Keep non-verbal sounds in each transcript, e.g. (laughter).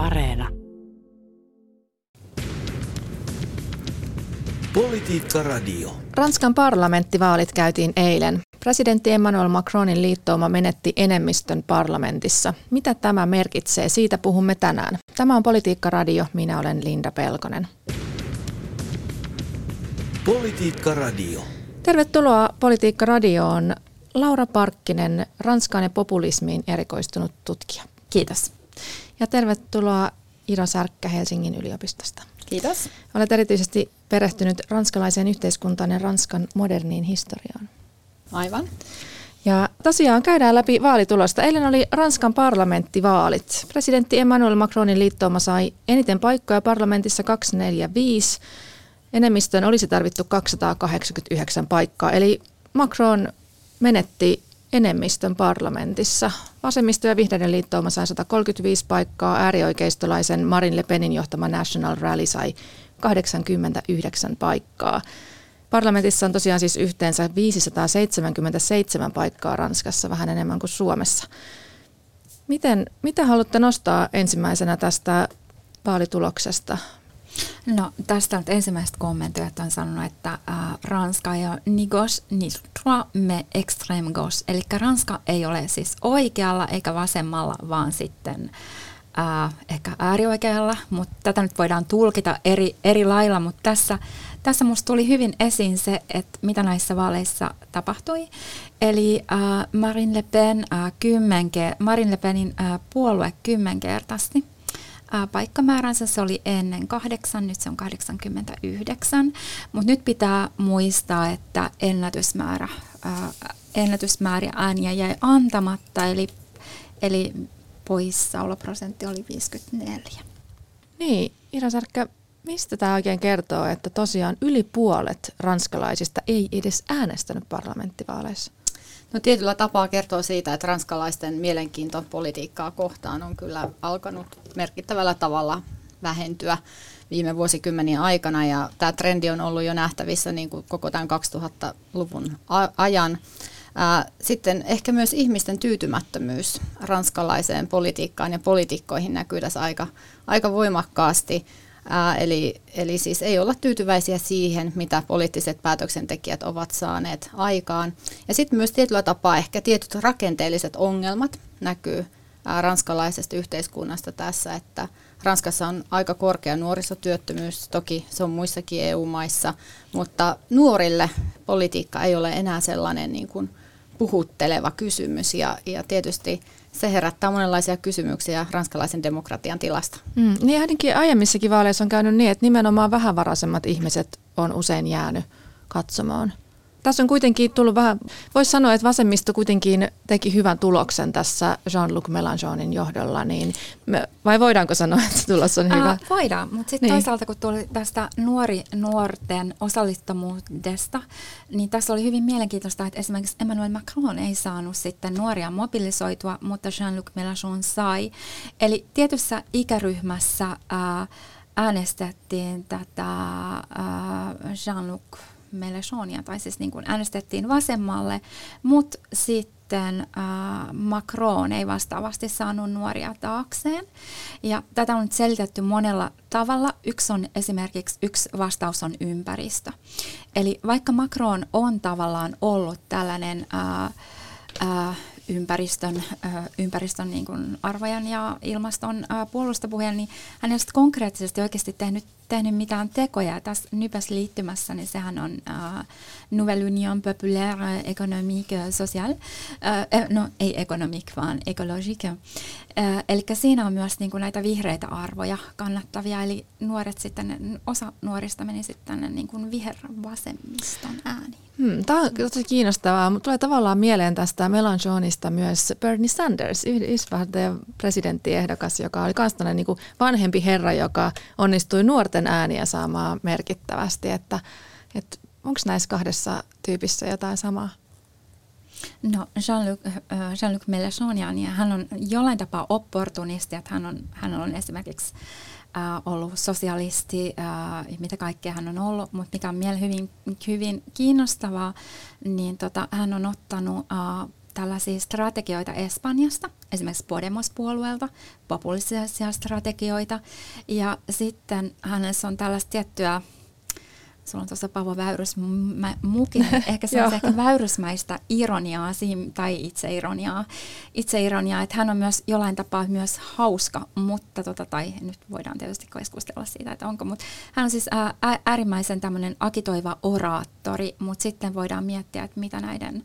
Areena. Politiikka Radio. Ranskan parlamenttivaalit käytiin eilen. Presidentti Emmanuel Macronin liittouma menetti enemmistön parlamentissa. Mitä tämä merkitsee? Siitä puhumme tänään. Tämä on Politiikka Radio. Minä olen Linda Pelkonen. Politiikka Radio. Tervetuloa Politiikka Radioon. Laura Parkkinen, Ranskaan ja populismiin erikoistunut tutkija. Kiitos. Ja tervetuloa Iro Särkkä Helsingin yliopistosta. Kiitos. Olet erityisesti perehtynyt ranskalaiseen yhteiskuntaan ja Ranskan moderniin historiaan. Aivan. Ja tosiaan käydään läpi vaalitulosta. Eilen oli Ranskan parlamenttivaalit. Presidentti Emmanuel Macronin liittouma sai eniten paikkoja parlamentissa 245. Enemmistön olisi tarvittu 289 paikkaa, eli Macron menetti enemmistön parlamentissa. Vasemmisto- ja vihreiden liittouma sai 135 paikkaa, äärioikeistolaisen Marin Le Penin johtama National Rally sai 89 paikkaa. Parlamentissa on tosiaan siis yhteensä 577 paikkaa Ranskassa, vähän enemmän kuin Suomessa. Miten, mitä haluatte nostaa ensimmäisenä tästä vaalituloksesta? No tästä nyt ensimmäiset kommentoijat on sanonut, että Ranska ei ole ni gauche ni droit, mais extrême gauche. Eli Ranska ei ole siis oikealla eikä vasemmalla, vaan sitten äh, ehkä äärioikealla, mutta tätä nyt voidaan tulkita eri, eri lailla, mutta tässä, tässä musta tuli hyvin esiin se, että mitä näissä vaaleissa tapahtui. Eli äh, Marine Le Pen, äh, kymmenke, Marine Le Penin äh, puolue kymmenkertaisesti paikkamääränsä. Se oli ennen kahdeksan, nyt se on 89. Mutta nyt pitää muistaa, että ennätysmäärä, ää, ennätysmääriä ääniä jäi antamatta, eli, eli poissaoloprosentti oli 54. Niin, Ira Särkkä, mistä tämä oikein kertoo, että tosiaan yli puolet ranskalaisista ei edes äänestänyt parlamenttivaaleissa? No tietyllä tapaa kertoo siitä, että ranskalaisten mielenkiinto politiikkaa kohtaan on kyllä alkanut merkittävällä tavalla vähentyä viime vuosikymmenien aikana ja tämä trendi on ollut jo nähtävissä niin kuin koko tämän 2000-luvun ajan. Sitten ehkä myös ihmisten tyytymättömyys ranskalaiseen politiikkaan ja poliitikkoihin näkyy tässä aika, aika voimakkaasti. Ää, eli, eli siis ei olla tyytyväisiä siihen, mitä poliittiset päätöksentekijät ovat saaneet aikaan. Ja sitten myös tietyllä tapaa ehkä tietyt rakenteelliset ongelmat näkyy ää, ranskalaisesta yhteiskunnasta tässä, että Ranskassa on aika korkea nuorisotyöttömyys, toki se on muissakin EU-maissa, mutta nuorille politiikka ei ole enää sellainen niin kuin puhutteleva kysymys ja, ja tietysti se herättää monenlaisia kysymyksiä ranskalaisen demokratian tilasta. Mm, niin ainakin aiemmissakin vaaleissa on käynyt niin, että nimenomaan vähävaraisemmat ihmiset on usein jäänyt katsomaan. Tässä on kuitenkin tullut vähän, voisi sanoa, että vasemmisto kuitenkin teki hyvän tuloksen tässä Jean-Luc Mélenchonin johdolla, niin me, vai voidaanko sanoa, että tulos on hyvä? Äh, voidaan, mutta sitten niin. toisaalta kun tuli tästä nuori nuorten osallistumuudesta, niin tässä oli hyvin mielenkiintoista, että esimerkiksi Emmanuel Macron ei saanut sitten nuoria mobilisoitua, mutta Jean-Luc Mélenchon sai. Eli tietyssä ikäryhmässä äh, äänestettiin tätä Jean-Luc Mélenchonia, tai siis niin kuin äänestettiin vasemmalle, mutta sitten äh, Macron ei vastaavasti saanut nuoria taakseen. Ja tätä on nyt selitetty monella tavalla. Yksi on esimerkiksi, yksi vastaus on ympäristö. Eli vaikka Macron on tavallaan ollut tällainen äh, äh, ympäristön, ympäristön niin kuin arvojen ja ilmaston puolustapuheen, niin hän ei ole konkreettisesti oikeasti tehnyt, tehnyt mitään tekoja. Tässä nypäs liittymässä, niin sehän on uh, Nouvelle Union Populaire Économique Sociale, uh, no ei economique, vaan écologique. Uh, eli siinä on myös niin kuin näitä vihreitä arvoja kannattavia, eli nuoret sitten, osa nuorista meni sitten tänne niin kuin vihervasemmiston ääniin. Hmm, tämä on tosi kiinnostavaa, mutta tulee tavallaan mieleen tästä Melanchonista myös Bernie Sanders, Yhdysvaltojen presidenttiehdokas, joka oli myös niin vanhempi herra, joka onnistui nuorten ääniä saamaan merkittävästi. Että, että onko näissä kahdessa tyypissä jotain samaa? No Jean-Luc, äh, Jean-Luc Mélenchon, niin hän on jollain tapaa opportunisti, että hän on, hän on esimerkiksi äh, ollut sosialisti, äh, mitä kaikkea hän on ollut, mutta mikä on mielestäni hyvin, hyvin kiinnostavaa, niin tota, hän on ottanut äh, tällaisia strategioita Espanjasta, esimerkiksi Podemos-puolueelta, populistisia strategioita. Ja sitten hänessä on tällaista tiettyä sulla on tuossa Paavo Väyrys mukin, (laughs) ehkä se on ehkä väyrysmäistä ironiaa tai itseironiaa, itseironiaa, että hän on myös jollain tapaa myös hauska, mutta tota, tai nyt voidaan tietysti keskustella siitä, että onko, mutta hän on siis ää, äärimmäisen tämmöinen akitoiva oraattori, mutta sitten voidaan miettiä, että mitä näiden,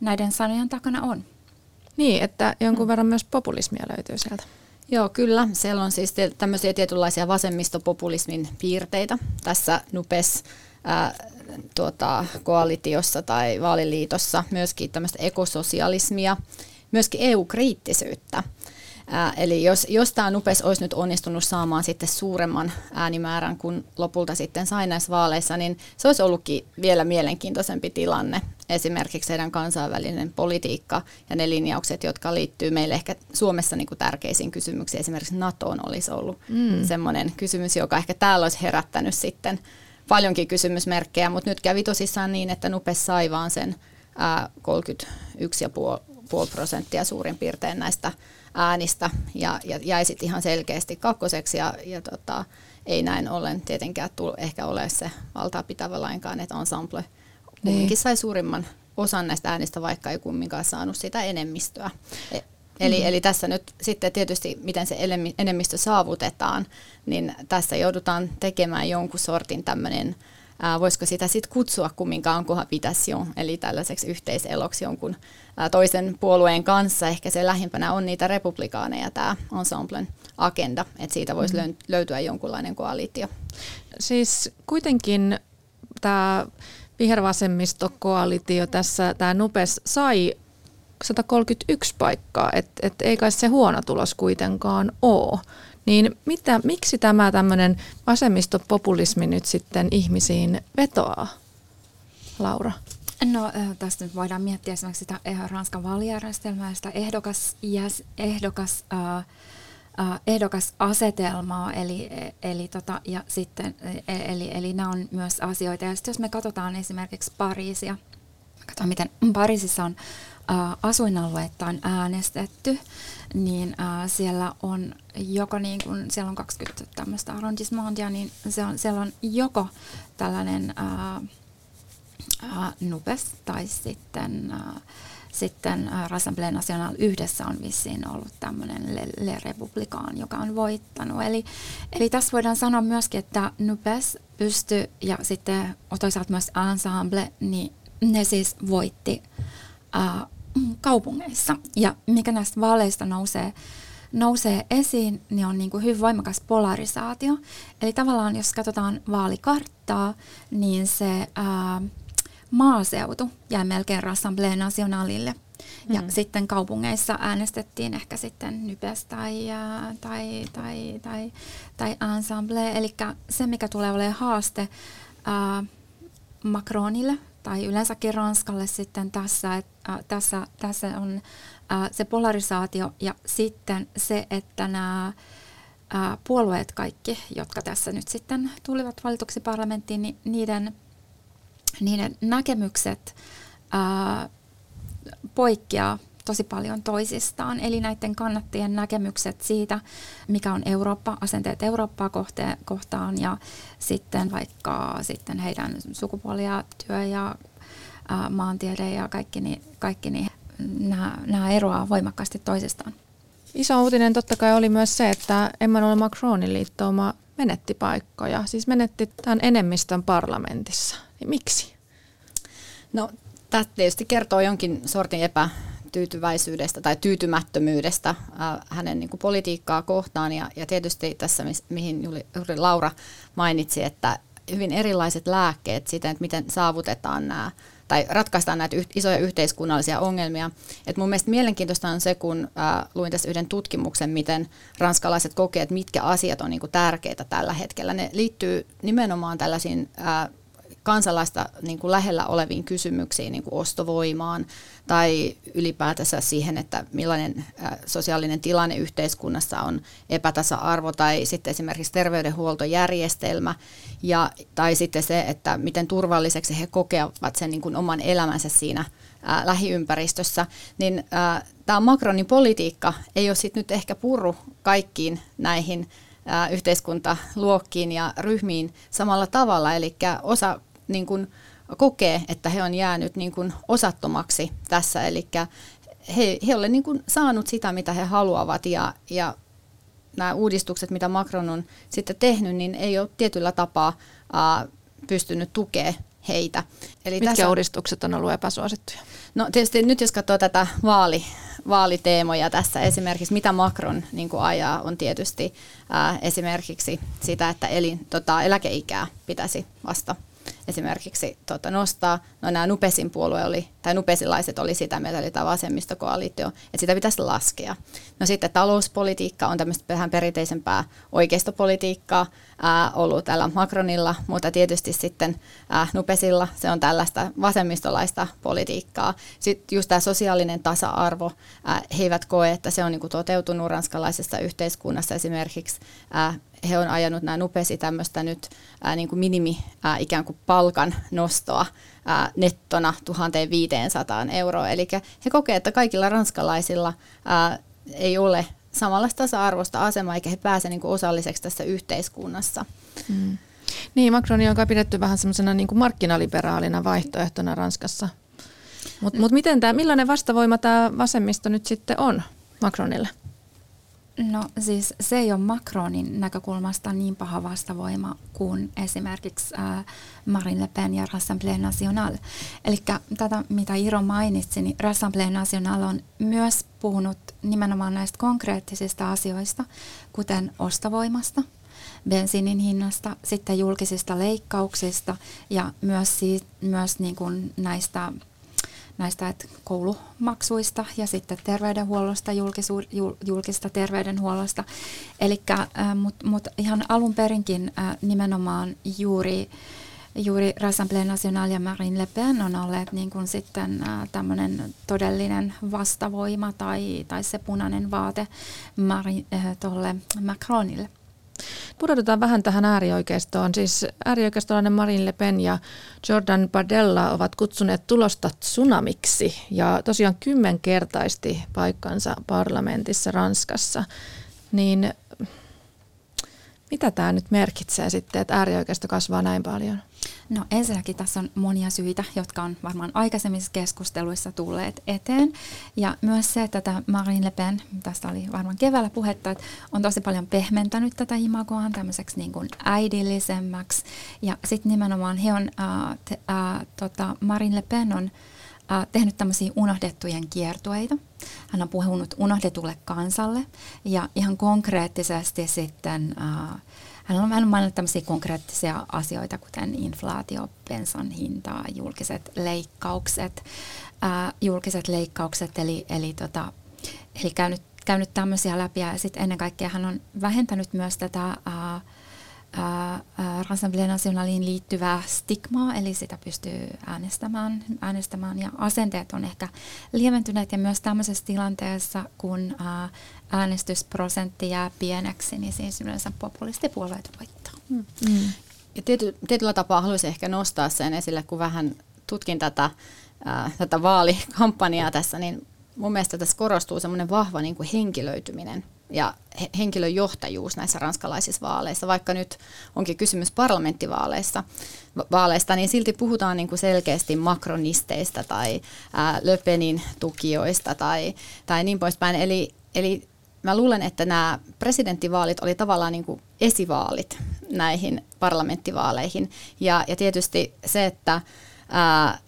näiden sanojen takana on. Niin, että jonkun mm. verran myös populismia löytyy sieltä. Joo, kyllä. Siellä on siis tämmöisiä tietynlaisia vasemmistopopulismin piirteitä tässä Nupes ää, tuota, koalitiossa tai vaaliliitossa, myöskin tämmöistä ekososialismia, myöskin EU-kriittisyyttä. Ää, eli jos, jos tämä Nupes olisi nyt onnistunut saamaan sitten suuremman äänimäärän kuin lopulta sitten sai näissä vaaleissa, niin se olisi ollutkin vielä mielenkiintoisempi tilanne. Esimerkiksi heidän kansainvälinen politiikka ja ne linjaukset, jotka liittyy meille ehkä Suomessa niin kuin tärkeisiin kysymyksiin, esimerkiksi NATOon olisi ollut mm. semmoinen kysymys, joka ehkä täällä olisi herättänyt sitten paljonkin kysymysmerkkejä, mutta nyt kävi tosissaan niin, että Nupes sai vaan sen ää, 31,5 prosenttia suurin piirtein näistä äänistä ja, ja jäi sitten ihan selkeästi kakkoseksi ja, ja tota, ei näin ollen tietenkään tullut ehkä ole se valtaa pitävä lainkaan, että ensemble niin. sai suurimman osan näistä äänistä, vaikka ei kumminkaan saanut sitä enemmistöä. Eli, mm. eli tässä nyt sitten tietysti, miten se enemmistö saavutetaan, niin tässä joudutaan tekemään jonkun sortin tämmöinen, ää, voisiko sitä sitten kutsua kumminkaan jo, eli tällaiseksi yhteiseloksi jonkun ää, toisen puolueen kanssa. Ehkä se lähimpänä on niitä republikaaneja tämä ensemblen agenda, että siitä voisi mm. löytyä jonkunlainen koalitio. Siis kuitenkin tämä vihervasemmistokoalitio tässä, tämä Nupes sai 131 paikkaa, että et ei kai se huono tulos kuitenkaan ole. Niin mitä, miksi tämä tämmöinen vasemmistopopulismi nyt sitten ihmisiin vetoaa, Laura? No tästä nyt voidaan miettiä esimerkiksi sitä Ranskan vaalijärjestelmää, sitä ehdokas, yes, ehdokas, äh, ehdokasasetelmaa, eli, eli, tota, ja sitten, e, eli, eli nämä on myös asioita. Ja sitten jos me katsotaan esimerkiksi Pariisia, katsotaan miten Pariisissa on äh, asuinalueetta on äänestetty, niin äh, siellä on joko niin kuin, siellä on 20 tämmöistä arrondissementia, niin se on, siellä on joko tällainen äh, äh, nupes tai sitten äh, sitten Rassemblée National yhdessä on vissiin ollut tämmöinen Le, Le Republican, joka on voittanut. Eli, eli tässä voidaan sanoa myöskin, että Nupes pystyi ja sitten toisaalta myös Ensemble, niin ne siis voitti äh, kaupungeissa. Ja mikä näistä vaaleista nousee, nousee esiin, niin on niin kuin hyvin voimakas polarisaatio. Eli tavallaan jos katsotaan vaalikarttaa, niin se ää, maaseutu jää melkein Rassemblée Nationalille. Ja mm. sitten kaupungeissa äänestettiin ehkä sitten Nypes tai, tai, tai, tai, tai Ensemble. Eli se, mikä tulee olemaan haaste ää, Macronille tai yleensäkin Ranskalle sitten tässä, että äh, tässä, tässä on äh, se polarisaatio ja sitten se, että nämä äh, puolueet kaikki, jotka tässä nyt sitten tulivat valituksi parlamenttiin, niin niiden, niiden näkemykset äh, poikkeaa tosi paljon toisistaan. Eli näiden kannattajien näkemykset siitä, mikä on Eurooppa, asenteet Eurooppaa kohtaan ja sitten vaikka sitten heidän sukupuoli ja työ ja ää, maantiede ja kaikki, niin, kaikki niin nämä, nämä eroaa voimakkaasti toisistaan. Iso uutinen totta kai oli myös se, että Emmanuel Macronin liittouma menetti paikkoja, siis menetti tämän enemmistön parlamentissa. Niin miksi? No, tämä tietysti kertoo jonkin sortin epä, tyytyväisyydestä tai tyytymättömyydestä äh, hänen niin kuin politiikkaa kohtaan. Ja, ja tietysti tässä, mihin juuri Laura mainitsi, että hyvin erilaiset lääkkeet siitä, että miten saavutetaan nämä tai ratkaistaan näitä isoja yhteiskunnallisia ongelmia. Et mun mielestä mielenkiintoista on se, kun äh, luin tässä yhden tutkimuksen, miten ranskalaiset kokee, että mitkä asiat on niinku tärkeitä tällä hetkellä. Ne liittyy nimenomaan tällaisiin äh, kansalaista niin kuin lähellä oleviin kysymyksiin, niin kuin ostovoimaan tai ylipäätänsä siihen, että millainen sosiaalinen tilanne yhteiskunnassa on epätasa-arvo tai sitten esimerkiksi terveydenhuoltojärjestelmä ja, tai sitten se, että miten turvalliseksi he kokevat sen niin kuin oman elämänsä siinä ää, lähiympäristössä, niin tämä Macronin politiikka ei ole sitten nyt ehkä purru kaikkiin näihin yhteiskuntaluokkiin ja ryhmiin samalla tavalla, eli osa niin kun, kokee, että he on jäänyt niin kun, osattomaksi tässä, eli he, he ole niin kun, saanut sitä, mitä he haluavat ja, ja nämä uudistukset, mitä Macron on sitten tehnyt, niin ei ole tietyllä tapaa ää, pystynyt tukemaan heitä. Eli Mitkä tässä, uudistukset on ollut epäsuosittuja? No tietysti nyt jos katsoo tätä vaali, vaaliteemoja tässä, esimerkiksi mitä Macron niin kuin ajaa, on tietysti ää, esimerkiksi sitä, että elin, tota, eläkeikää pitäisi vasta esimerkiksi tota, nostaa. No nämä Nupesin puolue oli, tai Nupesilaiset oli sitä mieltä, eli tämä vasemmistokoalitio, että sitä pitäisi laskea. No sitten talouspolitiikka on tämmöistä vähän perinteisempää oikeistopolitiikkaa ää, ollut tällä Macronilla, mutta tietysti sitten ää, Nupesilla se on tällaista vasemmistolaista politiikkaa. Sitten just tämä sosiaalinen tasa-arvo, ää, he eivät koe, että se on niinku toteutunut ranskalaisessa yhteiskunnassa esimerkiksi ää, he on ajanut nämä nupesi tämmöistä nyt ää, niin kuin minimi ää, ikään kuin palkan nostoa ää, nettona 1500 euroa. Eli he kokevat, että kaikilla ranskalaisilla ää, ei ole samanlaista tasa-arvoista asemaa, eikä he pääse niin kuin osalliseksi tässä yhteiskunnassa. Mm. Niin, Macroni on pidetty vähän semmoisena niin kuin markkinaliberaalina vaihtoehtona Ranskassa. Mutta mut miten tämä, millainen vastavoima tämä vasemmisto nyt sitten on Macronille? No siis se ei ole Macronin näkökulmasta niin paha vastavoima kuin esimerkiksi äh, Marine Le Pen ja Rassemblée Nationale. Eli tätä, mitä Iro mainitsi, niin Rassemblée Nationale on myös puhunut nimenomaan näistä konkreettisista asioista, kuten ostovoimasta, bensiinin hinnasta, sitten julkisista leikkauksista ja myös, siitä, myös niin kuin näistä näistä että koulumaksuista ja sitten terveydenhuollosta, julkisu, julkista terveydenhuollosta. Eli äh, mutta mut ihan alun perinkin äh, nimenomaan juuri juuri Rassemblée Nationale ja Marine Le Pen on olleet niin kuin sitten tämmöinen todellinen vastavoima tai, tai se punainen vaate Marie, äh, Macronille. Pudotetaan vähän tähän äärioikeistoon. Siis äärioikeistolainen Marine Le Pen ja Jordan Bardella ovat kutsuneet tulosta tsunamiksi ja tosiaan kymmenkertaisti paikkansa parlamentissa Ranskassa. Niin mitä tämä nyt merkitsee sitten, että äärioikeisto kasvaa näin paljon? No ensinnäkin tässä on monia syitä, jotka on varmaan aikaisemmissa keskusteluissa tulleet eteen. Ja myös se, että tämä Marine Le Pen, tästä oli varmaan keväällä puhetta, että on tosi paljon pehmentänyt tätä imagoaan tämmöiseksi niin kuin äidillisemmäksi. Ja sitten nimenomaan he on, äh, te, äh, tota, Marine Le Pen on tehnyt tämmöisiä unohdettujen kiertueita. Hän on puhunut unohdetulle kansalle ja ihan konkreettisesti sitten... Äh, hän on, hän on maininnut tämmöisiä konkreettisia asioita, kuten inflaatio, bensan hinta, julkiset leikkaukset, ää, julkiset leikkaukset, eli, eli, tota, eli käynyt, käynyt tämmöisiä läpi ja sitten ennen kaikkea hän on vähentänyt myös tätä ää, Nationaliin liittyvää stigmaa, eli sitä pystyy äänestämään, äänestämään ja asenteet on ehkä lieventyneet ja myös tämmöisessä tilanteessa, kun ää, äänestysprosentti jää pieneksi, niin siis yleensä populistipuolueet voittaa. Mm. Mm. Ja tiety, tietyllä tapaa haluaisin ehkä nostaa sen esille, kun vähän tutkin tätä, ää, tätä vaalikampanjaa tässä, niin mun mielestä tässä korostuu semmoinen vahva niin kuin henkilöityminen ja henkilöjohtajuus näissä ranskalaisissa vaaleissa, vaikka nyt onkin kysymys parlamenttivaaleista, vaaleista, niin silti puhutaan niin kuin selkeästi makronisteista tai ää, Löpenin tukijoista tai, tai niin poispäin. Eli, eli mä luulen, että nämä presidenttivaalit oli tavallaan niin kuin esivaalit näihin parlamenttivaaleihin. Ja, ja tietysti se, että ää,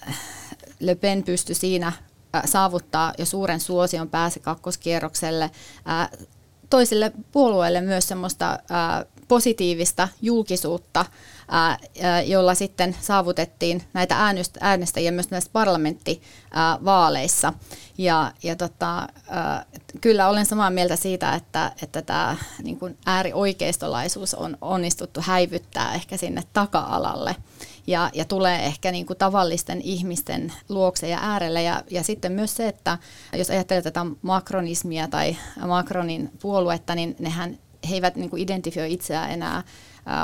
Le Pen pystyi siinä saavuttaa jo suuren suosion pääsi kakkoskierrokselle. Ää, toisille puolueille myös semmoista ää, positiivista julkisuutta, ää, jolla sitten saavutettiin näitä äänestäjiä myös näissä parlamenttivaaleissa. Ja, ja tota, kyllä olen samaa mieltä siitä, että, että tämä niin kuin äärioikeistolaisuus on onnistuttu häivyttää ehkä sinne taka-alalle ja, ja tulee ehkä niin kuin tavallisten ihmisten luokse ja äärelle. Ja, ja sitten myös se, että jos ajattelee tätä makronismia tai Macronin puoluetta, niin nehän he eivät niin kuin identifioi itseään enää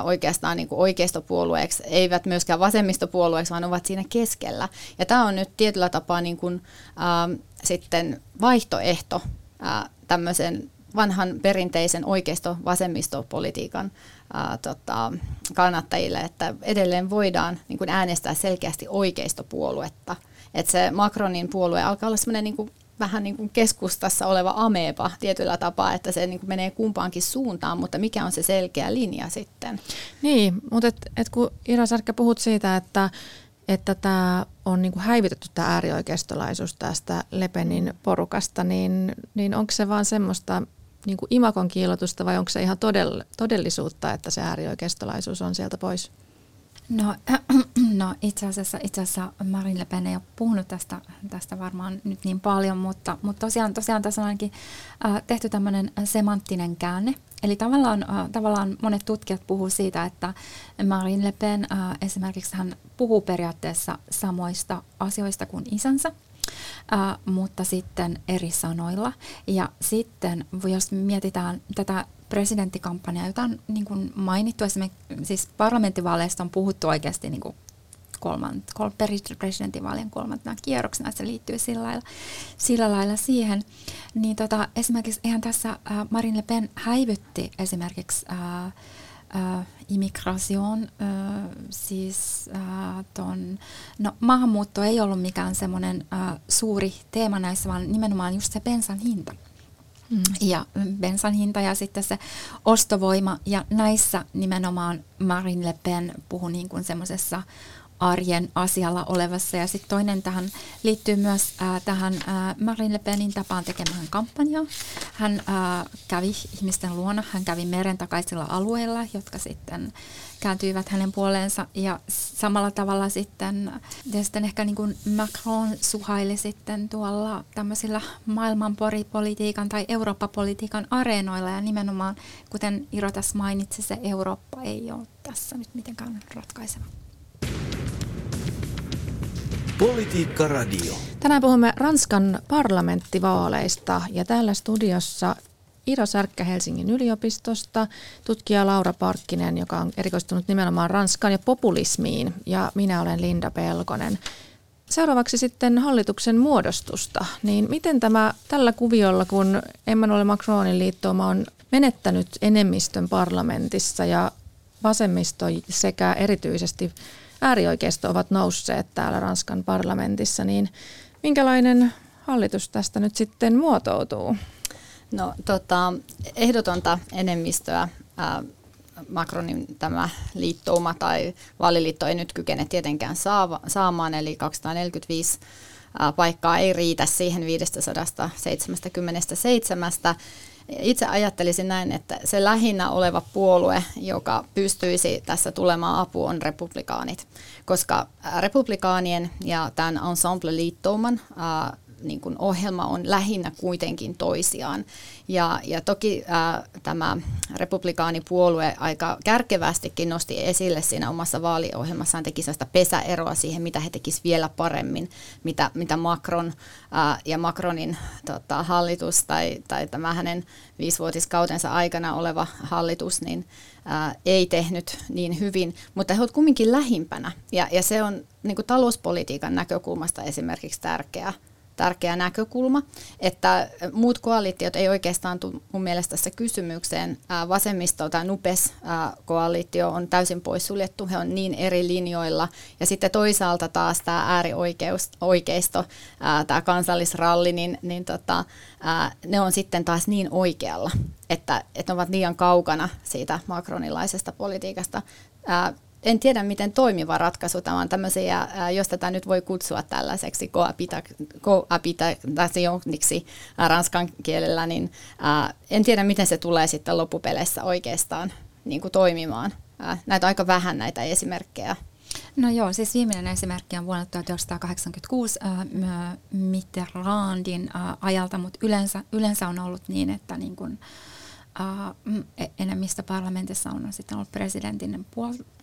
oikeastaan niin kuin oikeistopuolueeksi, eivät myöskään vasemmistopuolueeksi, vaan ovat siinä keskellä. Ja tämä on nyt tietyllä tapaa niin kuin, äh, sitten vaihtoehto äh, tämmöisen vanhan perinteisen oikeisto-vasemmistopolitiikan ää, tota, kannattajille, että edelleen voidaan niin kuin äänestää selkeästi oikeistopuoluetta. Että se Macronin puolue alkaa olla semmoinen niin vähän niin kuin keskustassa oleva ameepa tietyllä tapaa, että se niin kuin menee kumpaankin suuntaan, mutta mikä on se selkeä linja sitten? Niin, mutta et, et kun Ira Särkkä puhut siitä, että että tämä on niin kuin häivitetty tämä äärioikeistolaisuus tästä Lepenin porukasta, niin, niin onko se vaan semmoista niin kuin imakon kiilotusta vai onko se ihan todell, todellisuutta, että se äärioikeistolaisuus on sieltä pois? No, (clears throat) no itse, asiassa, itse asiassa Marine Le Pen ei ole puhunut tästä, tästä varmaan nyt niin paljon, mutta, mutta tosiaan, tosiaan tässä on ainakin äh, tehty tämmöinen semanttinen käänne. Eli tavallaan, äh, tavallaan monet tutkijat puhuu siitä, että Marine Le Pen äh, esimerkiksi hän puhuu periaatteessa samoista asioista kuin isänsä, äh, mutta sitten eri sanoilla. Ja sitten jos mietitään tätä presidenttikampanjaa, jota on niin kuin mainittu, siis parlamenttivaaleista on puhuttu oikeasti niin kuin kolmant, kol, presidentinvaalien kolmantena kierroksena, se liittyy sillä lailla, sillä lailla siihen, niin tota, esimerkiksi ihan tässä äh, Marine Le Pen häivytti esimerkiksi äh, äh, immigration, äh, siis äh, ton, no maahanmuutto ei ollut mikään semmoinen äh, suuri teema näissä, vaan nimenomaan just se bensan hinta. Mm. Ja bensan hinta ja sitten se ostovoima. Ja näissä nimenomaan Marine Le Pen puhui niin kuin semmoisessa arjen asialla olevassa. Ja sitten toinen tähän liittyy myös äh, tähän äh, Marine Le Penin tapaan tekemään kampanjaa. Hän äh, kävi ihmisten luona, hän kävi meren takaisilla alueilla, jotka sitten kääntyivät hänen puoleensa. Ja samalla tavalla sitten, ja sitten ehkä niin kuin Macron suhaili sitten tuolla tämmöisillä maailmanpolitiikan tai Eurooppa-politiikan areenoilla. Ja nimenomaan, kuten Iro tässä mainitsi, se Eurooppa ei ole tässä nyt mitenkään ratkaiseva. Politiikka Radio. Tänään puhumme Ranskan parlamenttivaaleista ja täällä studiossa Iro Särkkä Helsingin yliopistosta, tutkija Laura Parkkinen, joka on erikoistunut nimenomaan Ranskan ja populismiin ja minä olen Linda Pelkonen. Seuraavaksi sitten hallituksen muodostusta. Niin miten tämä tällä kuviolla, kun Emmanuel Macronin liittouma on menettänyt enemmistön parlamentissa ja vasemmisto sekä erityisesti äärioikeisto ovat nousseet täällä Ranskan parlamentissa, niin minkälainen hallitus tästä nyt sitten muotoutuu? No tota, ehdotonta enemmistöä ää, Macronin tämä liittouma tai vaaliliitto ei nyt kykene tietenkään saava, saamaan, eli 245 ää, paikkaa ei riitä siihen 577. Itse ajattelisin näin, että se lähinnä oleva puolue, joka pystyisi tässä tulemaan apuun, on republikaanit, koska republikaanien ja tämän ensemble-liittouman niin kuin ohjelma on lähinnä kuitenkin toisiaan. Ja, ja toki ää, tämä republikaanipuolue aika kärkevästikin nosti esille siinä omassa vaaliohjelmassaan, teki sellaista pesäeroa siihen, mitä he tekisivät vielä paremmin, mitä, mitä Macron ää, ja Macronin tota, hallitus tai, tai tämä hänen viisivuotiskautensa aikana oleva hallitus, niin ää, ei tehnyt niin hyvin, mutta he ovat kumminkin lähimpänä. Ja, ja se on niin kuin talouspolitiikan näkökulmasta esimerkiksi tärkeää tärkeä näkökulma, että muut koalitiot ei oikeastaan tule mun mielestä tässä kysymykseen. Vasemmisto tai NUPES-koalitio on täysin poissuljettu, he on niin eri linjoilla. Ja sitten toisaalta taas tämä äärioikeisto, tämä kansallisralli, niin, niin tota, ne on sitten taas niin oikealla, että, että ne ovat liian kaukana siitä makronilaisesta politiikasta en tiedä, miten toimiva ratkaisu tämä on tämmöisiä, jos tätä nyt voi kutsua tällaiseksi cohabitationiksi ranskan kielellä, niin en tiedä, miten se tulee sitten loppupeleissä oikeastaan niin kuin toimimaan. Näitä on aika vähän näitä esimerkkejä. No joo, siis viimeinen esimerkki on vuonna 1986 äh, Mitterrandin äh, ajalta, mutta yleensä, yleensä on ollut niin, että niin kun, äh, uh, enemmistö parlamentissa on sitten ollut presidentin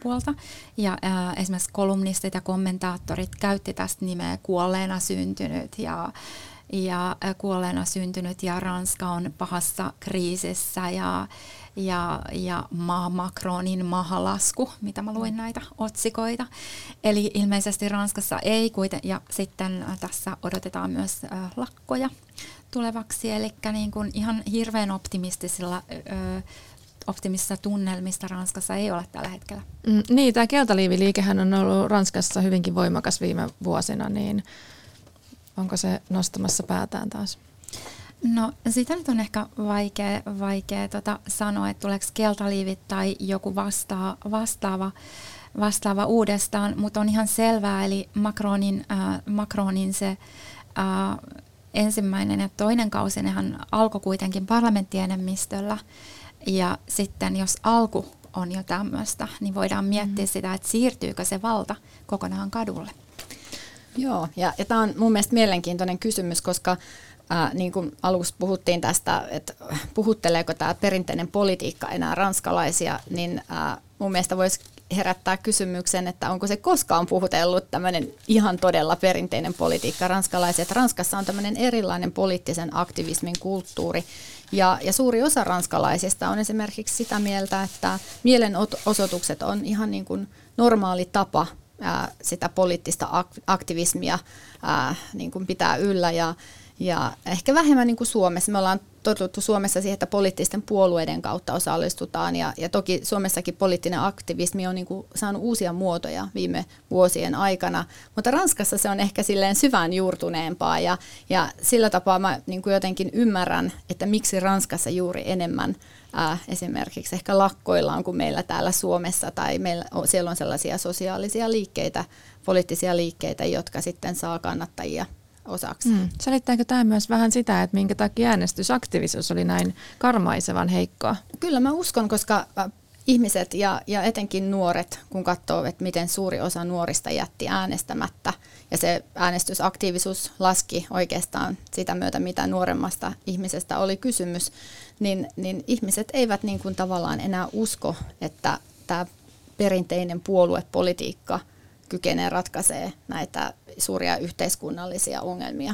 puolta. Ja esimerkiksi kolumnistit ja kommentaattorit käytti tästä nimeä kuolleena syntynyt ja ja kuolleena syntynyt ja Ranska on pahassa kriisissä ja, ja, ja maa Macronin mahalasku, mitä mä luin näitä otsikoita. Eli ilmeisesti Ranskassa ei kuiten, ja sitten tässä odotetaan myös lakkoja tulevaksi, eli niin kuin ihan hirveän optimistisilla äh, optimissa tunnelmista Ranskassa ei ole tällä hetkellä. Mm, niin, tämä keltaliiviliikehän on ollut Ranskassa hyvinkin voimakas viime vuosina, niin onko se nostamassa päätään taas? No sitä nyt on ehkä vaikea, vaikea tota sanoa, että tuleeko keltaliivit tai joku vastaa, vastaava, vastaava uudestaan, mutta on ihan selvää, eli Macronin, äh, Macronin se äh, ensimmäinen ja toinen kausi, nehän alkoi kuitenkin parlamenttienemmistöllä, ja sitten jos alku on jo tämmöistä, niin voidaan miettiä mm. sitä, että siirtyykö se valta kokonaan kadulle. Joo, ja, ja tämä on mun mielestä mielenkiintoinen kysymys, koska ää, niin kuin alussa puhuttiin tästä, että puhutteleeko tämä perinteinen politiikka enää ranskalaisia, niin ää, mun mielestä voisi herättää kysymyksen, että onko se koskaan puhutellut tämmöinen ihan todella perinteinen politiikka ranskalaiset. Ranskassa on tämmöinen erilainen poliittisen aktivismin kulttuuri, ja, ja suuri osa ranskalaisista on esimerkiksi sitä mieltä, että mielenosoitukset on ihan niin kuin normaali tapa ää, sitä poliittista aktivismia ää, niin kuin pitää yllä. Ja, ja ehkä vähemmän niin kuin Suomessa. Me ollaan totuttu Suomessa siihen, että poliittisten puolueiden kautta osallistutaan. Ja, ja toki Suomessakin poliittinen aktivismi on niin kuin saanut uusia muotoja viime vuosien aikana, mutta Ranskassa se on ehkä silleen syvään juurtuneempaa. Ja, ja sillä tapaa mä niin kuin jotenkin ymmärrän, että miksi Ranskassa juuri enemmän ää, esimerkiksi ehkä lakkoillaan kuin meillä täällä Suomessa. Tai meillä on, siellä on sellaisia sosiaalisia liikkeitä, poliittisia liikkeitä, jotka sitten saa kannattajia osaksi. Mm. Selittääkö tämä myös vähän sitä, että minkä takia äänestysaktiivisuus oli näin karmaisevan heikkoa? Kyllä mä uskon, koska äh, ihmiset ja, ja etenkin nuoret, kun katsoo, että miten suuri osa nuorista jätti äänestämättä ja se äänestysaktiivisuus laski oikeastaan sitä myötä, mitä nuoremmasta ihmisestä oli kysymys, niin, niin ihmiset eivät niin kuin tavallaan enää usko, että tämä perinteinen puoluepolitiikka – kykenee ratkaisee näitä suuria yhteiskunnallisia ongelmia.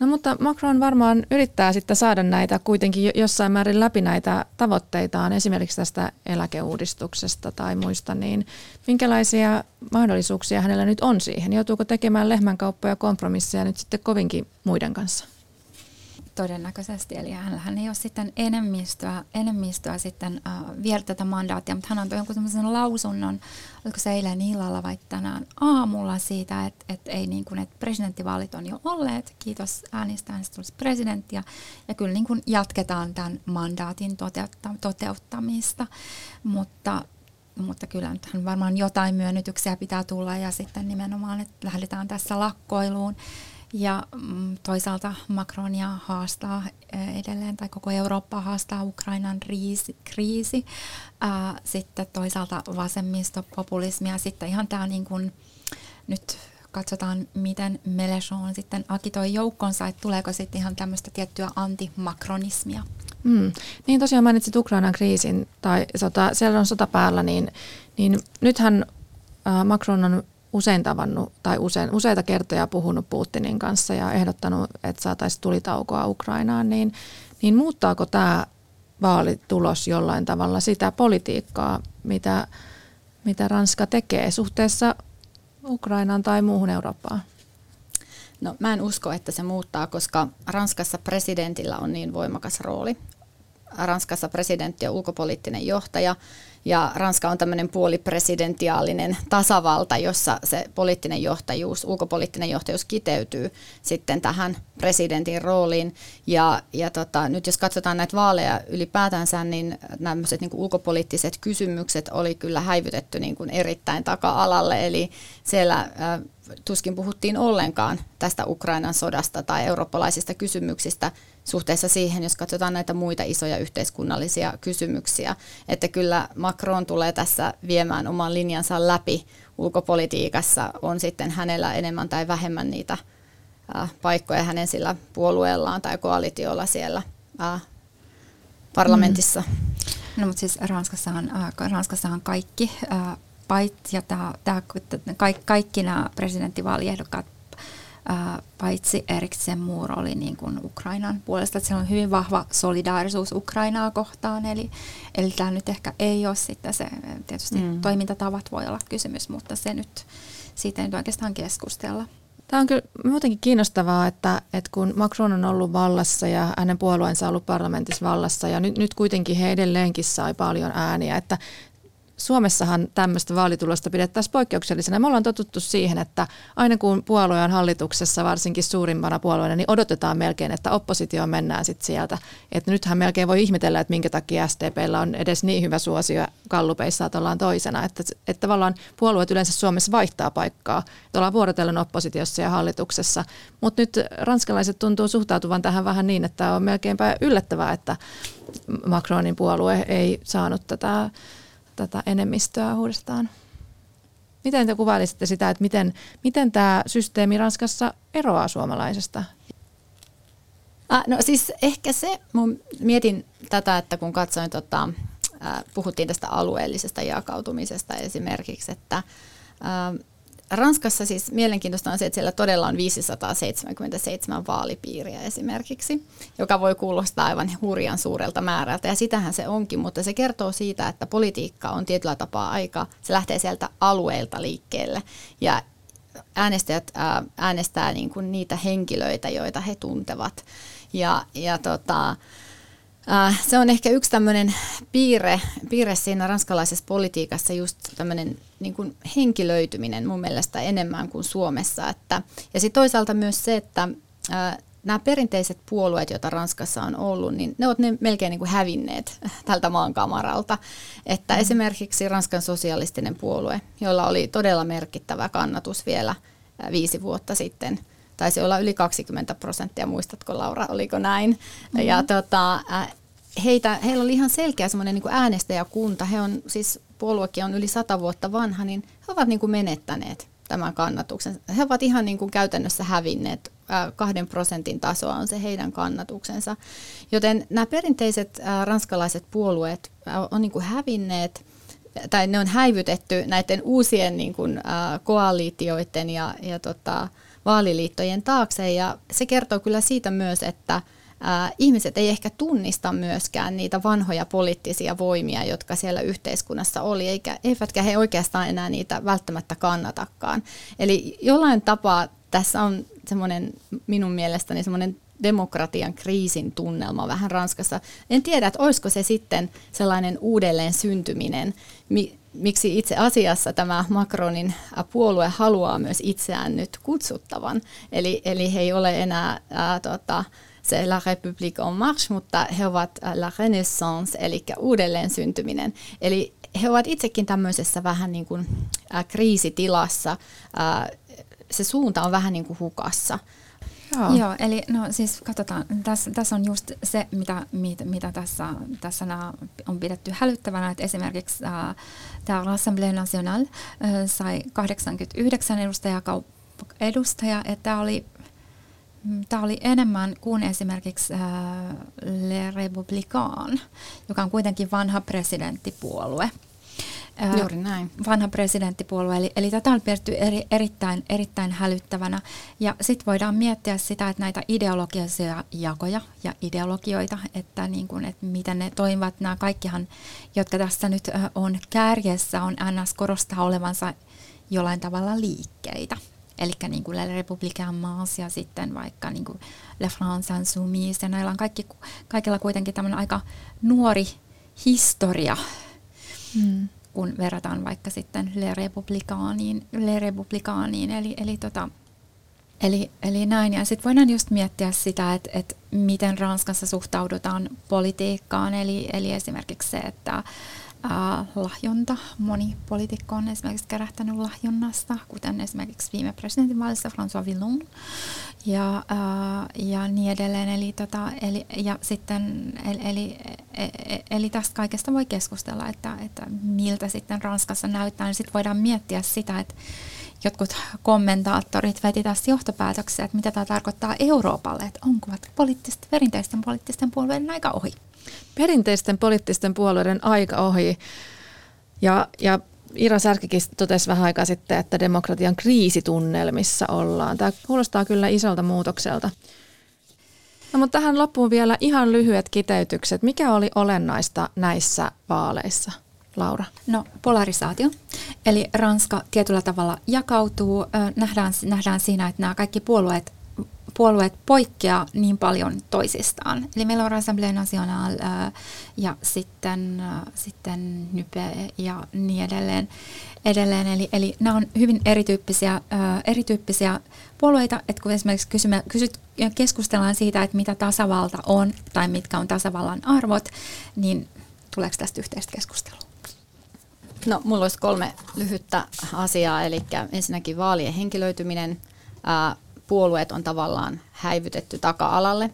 No mutta Macron varmaan yrittää sitten saada näitä kuitenkin jossain määrin läpi näitä tavoitteitaan, esimerkiksi tästä eläkeuudistuksesta tai muista, niin minkälaisia mahdollisuuksia hänellä nyt on siihen? Joutuuko tekemään lehmänkauppoja kompromisseja nyt sitten kovinkin muiden kanssa? Todennäköisesti. Eli hän ei ole sitten enemmistöä, enemmistöä sitten äh, vielä tätä mandaattia, mutta hän antoi jonkun sellaisen lausunnon, oliko se eilen illalla vai tänään aamulla siitä, että, että, ei niin kuin, että presidenttivaalit on jo olleet, kiitos äänistä, tulisi presidenttiä, ja kyllä niin kuin jatketaan tämän mandaatin toteutta, toteuttamista, mutta mutta kyllä nyt varmaan jotain myönnytyksiä pitää tulla ja sitten nimenomaan, että lähdetään tässä lakkoiluun. Ja mm, toisaalta Macronia haastaa eh, edelleen, tai koko Eurooppaa haastaa Ukrainan kriisi. kriisi. Sitten toisaalta vasemmistopopulismi ja sitten ihan tämä niin kuin, nyt katsotaan, miten Melechon sitten agitoi joukkonsa, että tuleeko sitten ihan tämmöistä tiettyä antimakronismia. Mm. Niin tosiaan mainitsit Ukrainan kriisin, tai sota, siellä on sota päällä, niin, niin nythän Macron on usein tavannut tai usein, useita kertoja puhunut Putinin kanssa ja ehdottanut, että saataisiin tulitaukoa Ukrainaan, niin, niin muuttaako tämä vaalitulos jollain tavalla sitä politiikkaa, mitä, mitä Ranska tekee suhteessa Ukrainaan tai muuhun Eurooppaan? No mä en usko, että se muuttaa, koska Ranskassa presidentillä on niin voimakas rooli. Ranskassa presidentti on ulkopoliittinen johtaja ja Ranska on tämmöinen puolipresidentiaalinen tasavalta, jossa se poliittinen johtajuus, ulkopoliittinen johtajuus kiteytyy sitten tähän presidentin rooliin. Ja, ja tota, nyt jos katsotaan näitä vaaleja ylipäätänsä, niin nämä niin ulkopoliittiset kysymykset oli kyllä häivytetty niin kuin erittäin taka-alalle. Eli siellä äh, tuskin puhuttiin ollenkaan tästä Ukrainan sodasta tai eurooppalaisista kysymyksistä suhteessa siihen, jos katsotaan näitä muita isoja yhteiskunnallisia kysymyksiä. Että kyllä Macron tulee tässä viemään oman linjansa läpi ulkopolitiikassa, on sitten hänellä enemmän tai vähemmän niitä paikkoja hänen sillä puolueellaan tai koalitiolla siellä parlamentissa. Mm. No mutta siis Ranskassahan, Ranskassahan kaikki paitsi ja tämä, tämä, kaikki, kaikki nämä presidenttivaaliehdokkaat paitsi Erik Zemmour oli niin kuin Ukrainan puolesta, että se on hyvin vahva solidaarisuus Ukrainaa kohtaan, eli, eli tämä nyt ehkä ei ole sitten se, tietysti mm. toimintatavat voi olla kysymys, mutta se nyt, siitä ei nyt oikeastaan keskustella. Tämä on kyllä muutenkin kiinnostavaa, että, että kun Macron on ollut vallassa ja hänen puolueensa on ollut parlamentissa vallassa ja nyt, nyt kuitenkin he edelleenkin sai paljon ääniä, että Suomessahan tämmöistä vaalitulosta pidettäisiin poikkeuksellisena. Me ollaan totuttu siihen, että aina kun puolue on hallituksessa, varsinkin suurimpana puolueena, niin odotetaan melkein, että oppositio mennään sitten sieltä. Että nythän melkein voi ihmetellä, että minkä takia SDPllä on edes niin hyvä suosio kallupeissa, että ollaan toisena. Että, että tavallaan puolueet yleensä Suomessa vaihtaa paikkaa. Että ollaan vuorotellen oppositiossa ja hallituksessa. Mutta nyt ranskalaiset tuntuu suhtautuvan tähän vähän niin, että on melkeinpä yllättävää, että Macronin puolue ei saanut tätä tätä enemmistöä uudestaan. Miten te kuvailisitte sitä, että miten, miten tämä systeemi Ranskassa eroaa suomalaisesta? Ah, no siis ehkä se, mun mietin tätä, että kun katsoin, tota, äh, puhuttiin tästä alueellisesta jakautumisesta esimerkiksi, että äh, Ranskassa siis mielenkiintoista on se, että siellä todella on 577 vaalipiiriä esimerkiksi, joka voi kuulostaa aivan hurjan suurelta määrältä ja sitähän se onkin, mutta se kertoo siitä, että politiikka on tietyllä tapaa aika, se lähtee sieltä alueelta liikkeelle ja äänestäjät ää, äänestää niin kuin niitä henkilöitä, joita he tuntevat. Ja, ja tota, Äh, se on ehkä yksi tämmöinen piirre, piirre siinä ranskalaisessa politiikassa, just tämmöinen niin kuin henkilöityminen mun mielestä enemmän kuin Suomessa. Että, ja sitten toisaalta myös se, että äh, nämä perinteiset puolueet, joita Ranskassa on ollut, niin ne ovat ne melkein niin kuin hävinneet tältä maankamaralta. Että mm. esimerkiksi Ranskan sosialistinen puolue, jolla oli todella merkittävä kannatus vielä äh, viisi vuotta sitten – taisi olla yli 20 prosenttia, muistatko Laura, oliko näin? Mm-hmm. Ja tota, heitä, heillä oli ihan selkeä semmoinen niin äänestäjäkunta, he on siis puoluekin on yli sata vuotta vanha, niin he ovat niin kuin menettäneet tämän kannatuksen. He ovat ihan niin kuin käytännössä hävinneet. Kahden prosentin tasoa on se heidän kannatuksensa. Joten nämä perinteiset ranskalaiset puolueet on niin kuin hävinneet tai ne on häivytetty näiden uusien niin kuin, koalitioiden ja, ja tota, vaaliliittojen taakse. Ja se kertoo kyllä siitä myös, että ihmiset ei ehkä tunnista myöskään niitä vanhoja poliittisia voimia, jotka siellä yhteiskunnassa oli, eikä, eivätkä he oikeastaan enää niitä välttämättä kannatakaan. Eli jollain tapaa tässä on semmoinen minun mielestäni semmoinen demokratian kriisin tunnelma vähän Ranskassa. En tiedä, että olisiko se sitten sellainen uudelleen syntyminen, miksi itse asiassa tämä Macronin puolue haluaa myös itseään nyt kutsuttavan. Eli, eli he ei ole enää ää, tota, se La République en marche, mutta he ovat La Renaissance, eli uudelleen syntyminen. Eli he ovat itsekin tämmöisessä vähän niin kuin ää, kriisitilassa. Ää, se suunta on vähän niin kuin hukassa. Joo. Joo, eli no siis katsotaan, tässä, tässä on just se, mitä, mitä, mitä tässä, tässä on pidetty hälyttävänä, että esimerkiksi äh, tämä Assemblée Nationale äh, sai 89 edustajaa, edustaja, että tämä oli, tämä oli enemmän kuin esimerkiksi äh, Le Républicain, joka on kuitenkin vanha presidenttipuolue. Juuri näin. vanha presidenttipuolue. Eli, eli tätä on pidetty eri, erittäin, erittäin hälyttävänä. Ja sitten voidaan miettiä sitä, että näitä ideologisia jakoja ja ideologioita, että, niin kun, että miten ne toimivat. Nämä kaikkihan, jotka tässä nyt on kärjessä, on NS korostaa olevansa jollain tavalla liikkeitä. Eli niin kuin Le Républicain Maas ja sitten vaikka niin kuin Le France Insoumise. Ja näillä on kaikki, kaikilla kuitenkin tämmöinen aika nuori historia. Mm kun verrataan vaikka sitten Le Republicaaniin, Le Republicaaniin eli, eli, tota, eli, eli näin. Ja sitten voidaan just miettiä sitä, että, että miten Ranskassa suhtaudutaan politiikkaan, eli, eli esimerkiksi se, että äh, lahjonta. Moni poliitikko on esimerkiksi kerähtänyt lahjonnasta, kuten esimerkiksi viime presidentinvaalissa François Villon ja, äh, ja niin edelleen. Eli, tota, eli, ja sitten, eli, eli, e, eli tästä kaikesta voi keskustella, että, että miltä sitten Ranskassa näyttää. Niin sitten voidaan miettiä sitä, että jotkut kommentaattorit veti tästä johtopäätöksiä, että mitä tämä tarkoittaa Euroopalle, että onko poliittisten, perinteisten poliittisten puolueiden aika ohi perinteisten poliittisten puolueiden aika ohi. Ja, ja Ira Särkikin totesi vähän aikaa sitten, että demokratian kriisitunnelmissa ollaan. Tämä kuulostaa kyllä isolta muutokselta. No, mutta tähän loppuun vielä ihan lyhyet kiteytykset. Mikä oli olennaista näissä vaaleissa? Laura? No polarisaatio. Eli Ranska tietyllä tavalla jakautuu. Nähdään, nähdään siinä, että nämä kaikki puolueet puolueet poikkeaa niin paljon toisistaan. Eli meillä on Assemblée Nationale ja sitten, sitten NYPE ja niin edelleen. edelleen. Eli, eli nämä on hyvin erityyppisiä, erityyppisiä puolueita, että kun esimerkiksi kysymme, kysyt, keskustellaan siitä, että mitä tasavalta on tai mitkä on tasavallan arvot, niin tuleeko tästä yhteistä keskustelua? No, mulla olisi kolme lyhyttä asiaa, eli ensinnäkin vaalien henkilöityminen, puolueet on tavallaan häivytetty taka-alalle.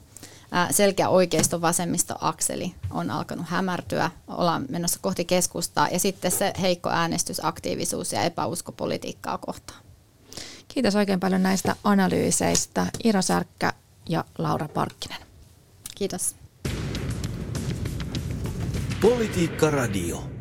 Selkeä oikeisto vasemmisto akseli on alkanut hämärtyä, ollaan menossa kohti keskustaa ja sitten se heikko äänestysaktiivisuus ja epäusko politiikkaa kohtaan. Kiitos oikein paljon näistä analyyseistä Ira Särkkä ja Laura Parkkinen. Kiitos. Politiikka Radio.